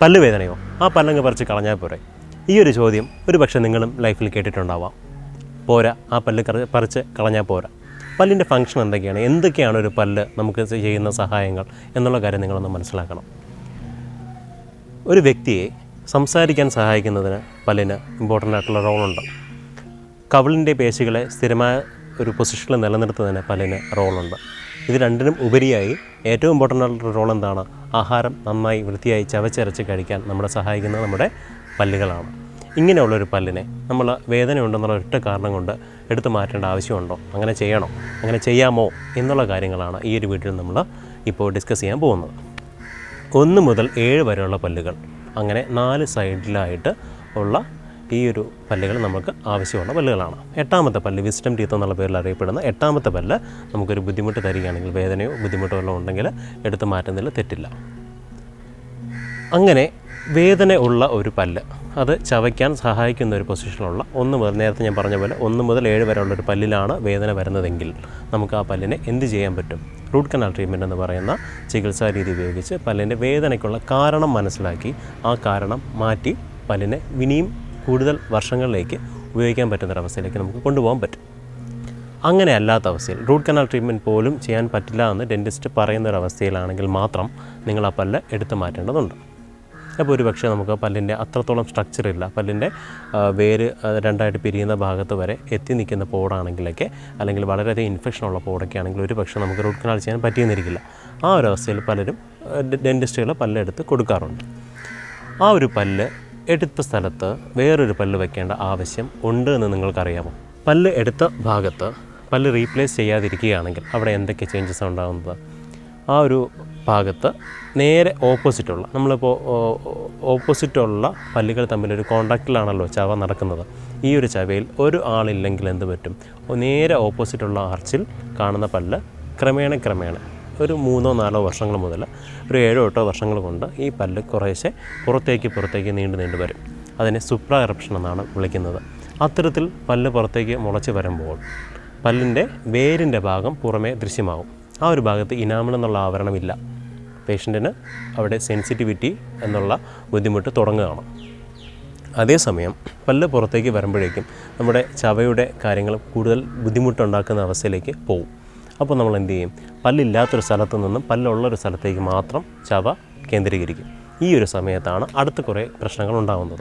പല്ലുവേദനയോ? ആ പല്ലങ്ങ് പറിച്ച് കളഞ്ഞാൽ പോരെ. ഈ ഒരു ചോദ്യം ഒരു പക്ഷേ നിങ്ങളും ലൈഫിൽ കേട്ടിട്ടുണ്ടാവാം. പോരാ ആ പല്ല് പറിച്ച് കളഞ്ഞാൽ പോരാ. പല്ലിന്റെ ഫങ്ഷൻ എന്തൊക്കെയാണ്? എന്തൊക്കെയാണ് ഒരു പല്ല് നമുക്ക് ചെയ്യുന്ന സഹായങ്ങൾ? എന്നുള്ള കാര്യം നിങ്ങളൊന്ന് മനസ്സിലാക്കണം. ഒരു വ്യക്തിയെ സംസാരിക്കാൻ സഹായിക്കുന്നതിന് പല്ലിന് ഇമ്പോർട്ടന്റ് ആയിട്ടുള്ള റോളുണ്ട് കവിളിന്റെ പേശികളെ സ്ഥിരമായ ഒരു പൊസിഷനിൽ നിലനിർത്തുന്നതിന് പല്ലിന് റോളുണ്ട്. ഇത് രണ്ടിനും ഉപരിയായി. ഏറ്റവും ഇമ്പോർട്ടന്റ് ആയിട്ടുള്ള റോൾ എന്താണ്? ആഹാരം നന്നായി വൃത്തിയായി ചവച്ചരച്ച് കഴിക്കാൻ നമ്മളെ സഹായിക്കുന്നത് നമ്മുടെ പല്ലുകളാണ്. ഇങ്ങനെയുള്ളൊരു പല്ലിനെ നമ്മൾ വേദന ഉണ്ടെന്നുള്ള ഒറ്റ കാരണം കൊണ്ട് എടുത്തു മാറ്റേണ്ട ആവശ്യമുണ്ടോ? അങ്ങനെ ചെയ്യണോ? അങ്ങനെ ചെയ്യാമോ? എന്നുള്ള കാര്യങ്ങളാണ് ഈ ഒരു വീട്ടിൽ നമ്മൾ ഇപ്പോൾ ഡിസ്കസ് ചെയ്യാൻ പോകുന്നത്. ഒന്ന് മുതൽ ഏഴ് വരെയുള്ള പല്ലുകൾ അങ്ങനെ നാല് സൈഡിലായിട്ട് ഉള്ള ഈ ഒരു പല്ലുകൾ നമുക്ക് ആവശ്യമുള്ള പല്ലുകളാണ്. എട്ടാമത്തെ പല്ല് വിസ്റ്റം ടീത്ത് എന്നുള്ള പേരിൽ അറിയപ്പെടുന്ന എട്ടാമത്തെ പല്ല് നമുക്കൊരു ബുദ്ധിമുട്ട് തരികയാണെങ്കിൽ വേദനയോ ബുദ്ധിമുട്ടോ എല്ലാം ഉണ്ടെങ്കിൽ എടുത്ത് മാറ്റുന്നതിൽ തെറ്റില്ല. അങ്ങനെ വേദന ഉള്ള ഒരു പല്ല് അത് ചവയ്ക്കാൻ സഹായിക്കുന്ന ഒരു പൊസിഷനിലുള്ള ഒന്ന് മുതൽ നേരത്തെ ഞാൻ പറഞ്ഞ പോലെ ഒന്ന് മുതൽ ഏഴ് വരെയുള്ള ഒരു പല്ലിലാണ് വേദന വരുന്നതെങ്കിൽ നമുക്ക് ആ പല്ലിനെ എന്ത് ചെയ്യാൻ പറ്റും? റൂട്ട് കനാൽ ട്രീറ്റ്മെന്റ് എന്ന് പറയുന്ന ചികിത്സാ രീതി ഉപയോഗിച്ച് പല്ലിന്റെ വേദനയ്ക്കുള്ള കാരണം മനസ്സിലാക്കി ആ കാരണം മാറ്റി പല്ലിനെ ഇനിയും കൂടുതൽ വർഷങ്ങളിലേക്ക് ഉപയോഗിക്കാൻ പറ്റുന്നൊരവസ്ഥയിലേക്ക് നമുക്ക് കൊണ്ടുപോകാൻ പറ്റും. അങ്ങനെ അല്ലാത്ത അവസ്ഥയിൽ റൂട്ട് കനാൽ ട്രീറ്റ്മെന്റ് പോലും ചെയ്യാൻ പറ്റില്ല എന്ന് ഡെന്റിസ്റ്റ് പറയുന്ന ഒരു അവസ്ഥയിലാണെങ്കിൽ മാത്രം നിങ്ങൾ ആ പല്ല് എടുത്തു മാറ്റേണ്ടതുണ്ട്. അപ്പോൾ ഒരു പക്ഷേ നമുക്ക് പല്ലിന്റെ അത്രത്തോളം സ്ട്രക്ചർ ഇല്ല. പല്ലിന്റെ വേര് രണ്ടായിട്ട് പിരിയുന്ന ഭാഗത്ത് വരെ എത്തി നിൽക്കുന്ന പോടാണെങ്കിലൊക്കെ അല്ലെങ്കിൽ വളരെയധികം ഇൻഫെക്ഷൻ ഉള്ള പോടൊക്കെ ആണെങ്കിൽ ഒരു പക്ഷേ നമുക്ക് റൂട്ട് കനാൽ ചെയ്യാൻ പറ്റിയെന്നിരിക്കില്ല. ആ ഒരു അവസ്ഥയിൽ പലരും ഡെന്റിസ്റ്റുകൾ പല്ലെടുത്ത് കൊടുക്കാറുണ്ട്. ആ ഒരു പല്ല് എടുത്ത സ്ഥലത്ത് വേറൊരു പല്ല് വെക്കേണ്ട ആവശ്യം ഉണ്ട് എന്ന് നിങ്ങൾക്കറിയാമോ? പല്ല് എടുത്ത ഭാഗത്ത് പല്ല് റീപ്ലേസ് ചെയ്യാതിരിക്കുകയാണെങ്കിൽ അവിടെ എന്തൊക്കെ ചേഞ്ചസ് ഉണ്ടാകുന്നത് ആ ഒരു ഭാഗത്ത് നേരെ ഓപ്പോസിറ്റുള്ള നമ്മളിപ്പോൾ ഓപ്പോസിറ്റുള്ള പല്ലുകൾ തമ്മിലൊരു കോണ്ടാക്റ്റിലാണല്ലോ ചവ നടക്കുന്നത്. ഈ ഒരു ചവയിൽ ഒരു ആളില്ലെങ്കിൽ എന്ത് പറ്റും? നേരെ ഓപ്പോസിറ്റുള്ള ആർച്ചിൽ കാണുന്ന പല്ല് ക്രമേണ ക്രമേണ ഒരു മൂന്നോ നാലോ വർഷങ്ങൾ മുതൽ ഒരു ഏഴോ എട്ടോ വർഷങ്ങൾ കൊണ്ട് ഈ പല്ല് കുറേശ്ശെ പുറത്തേക്ക് പുറത്തേക്ക് നീണ്ടു നീണ്ടു വരും. അതിനെ സുപ്ര എറപ്ഷൻ എന്നാണ് വിളിക്കുന്നത്. അത്തരത്തിൽ പല്ല് പുറത്തേക്ക് മുളച്ച് വരുമ്പോൾ പല്ലിന്റെ വേരിന്റെ ഭാഗം പുറമേ ദൃശ്യമാകും. ആ ഒരു ഭാഗത്ത് ഇനാമിൾ എന്നുള്ള ആവരണമില്ല. പേഷ്യന്റിന് അവിടെ സെൻസിറ്റിവിറ്റി എന്നുള്ള ബുദ്ധിമുട്ട് തുടങ്ങുകയാണ്. അതേസമയം പല്ല് പുറത്തേക്ക് വരുമ്പോഴേക്കും നമ്മുടെ ചവയുടെ കാര്യങ്ങൾ കൂടുതൽ ബുദ്ധിമുട്ടുണ്ടാക്കുന്ന അവസ്ഥയിലേക്ക് പോകും. അപ്പോൾ നമ്മൾ എന്ത് ചെയ്യും? പല്ലില്ലാത്തൊരു സ്ഥലത്ത് നിന്നും പല്ലുള്ളൊരു സ്ഥലത്തേക്ക് മാത്രം ചവ കേന്ദ്രീകരിക്കും. ഈ ഒരു സമയത്താണ് അടുത്ത കുറേ പ്രശ്നങ്ങൾ ഉണ്ടാകുന്നത്.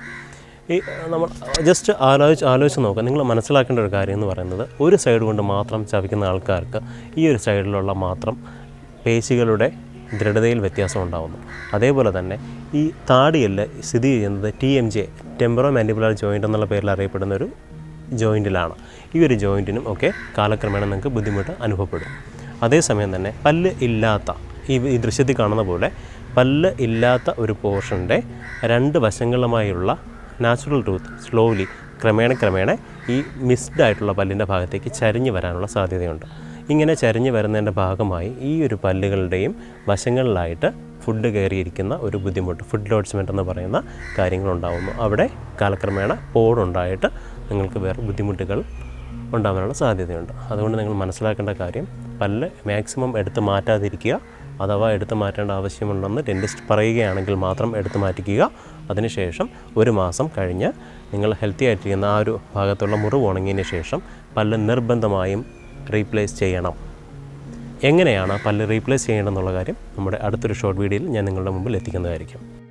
ഈ നമ്മൾ ജസ്റ്റ് ആലോചിച്ച് ആലോചിച്ച് നോക്കുക. നിങ്ങൾ മനസ്സിലാക്കേണ്ട ഒരു കാര്യം എന്ന് പറയുന്നത് ഒരു സൈഡ് കൊണ്ട് മാത്രം ചവയ്ക്കുന്ന ആൾക്കാർക്ക് ഈ ഒരു സൈഡിലുള്ള മാത്രം പേശികളുടെ ദൃഢതയിൽ വ്യത്യാസം ഉണ്ടാകുന്നു അതേപോലെ തന്നെ ഈ താടിയല്ല സ്ഥിതി ചെയ്യുന്നത് T M J temporomandibular joint എന്നുള്ള പേരിൽ അറിയപ്പെടുന്ന ഒരു ജോയിന്റിലാണ്. ഈ ഒരു ജോയിന്റിനും ഒക്കെ കാലക്രമേണ നിങ്ങൾക്ക് ബുദ്ധിമുട്ട് അനുഭവപ്പെടും. അതേസമയം തന്നെ പല്ല് ഇല്ലാത്ത ഈ ഈ ദൃശ്യത്തിൽ കാണുന്ന പോലെ പല്ല് ഇല്ലാത്ത ഒരു പോർഷന്റെ രണ്ട് വശങ്ങളുമായുള്ള നാച്ചുറൽ ടൂത്ത് സ്ലോലി ക്രമേണ ക്രമേണ ഈ മിസ്ഡ് ആയിട്ടുള്ള പല്ലിന്റെ ഭാഗത്തേക്ക് ചരിഞ്ഞു വരാനുള്ള സാധ്യതയുണ്ട്. ഇങ്ങനെ ചരിഞ്ഞു വരുന്നതിന്റെ ഭാഗമായി ഈ ഒരു പല്ലുകളുടെയും വശങ്ങളിലായിട്ട് ഫുഡ് കയറിയിരിക്കുന്ന ഒരു ബുദ്ധിമുട്ട് ഫുഡ് ലോഡ്സ്മെന്റ് എന്ന് പറയുന്ന കാര്യങ്ങളുണ്ടാകുന്നു അവിടെ കാലക്രമേണ പോടുണ്ടായിട്ട് നിങ്ങൾക്ക് വേറെ ബുദ്ധിമുട്ടുകൾ ഉണ്ടാകാനുള്ള സാധ്യതയുണ്ട്. അതുകൊണ്ട് നിങ്ങൾ മനസ്സിലാക്കേണ്ട കാര്യം പല്ല് മാക്സിമം എടുത്ത് മാറ്റാതിരിക്കുക. അഥവാ എടുത്ത് മാറ്റേണ്ട ആവശ്യമുണ്ടെന്ന് ഡെന്റിസ്റ്റ് പറയുകയാണെങ്കിൽ മാത്രം എടുത്ത് മാറ്റിക്കുക. അതിനുശേഷം ഒരു മാസം കഴിഞ്ഞ് നിങ്ങൾ ഹെൽത്തി ആയിട്ടിരിക്കുന്ന ആ ഒരു ഭാഗത്തുള്ള മുറിവ് ഉണങ്ങിയതിന് ശേഷം പല്ല് നിർബന്ധമായും റീപ്ലേസ് ചെയ്യണം. എങ്ങനെയാണ് പല്ല് റീപ്ലേസ് ചെയ്യേണ്ടതെന്നുള്ള കാര്യം നമ്മുടെ അടുത്തൊരു ഷോർട്ട് വീഡിയോയിൽ ഞാൻ നിങ്ങളുടെ മുമ്പിൽ എത്തിക്കുന്നതായിരിക്കും.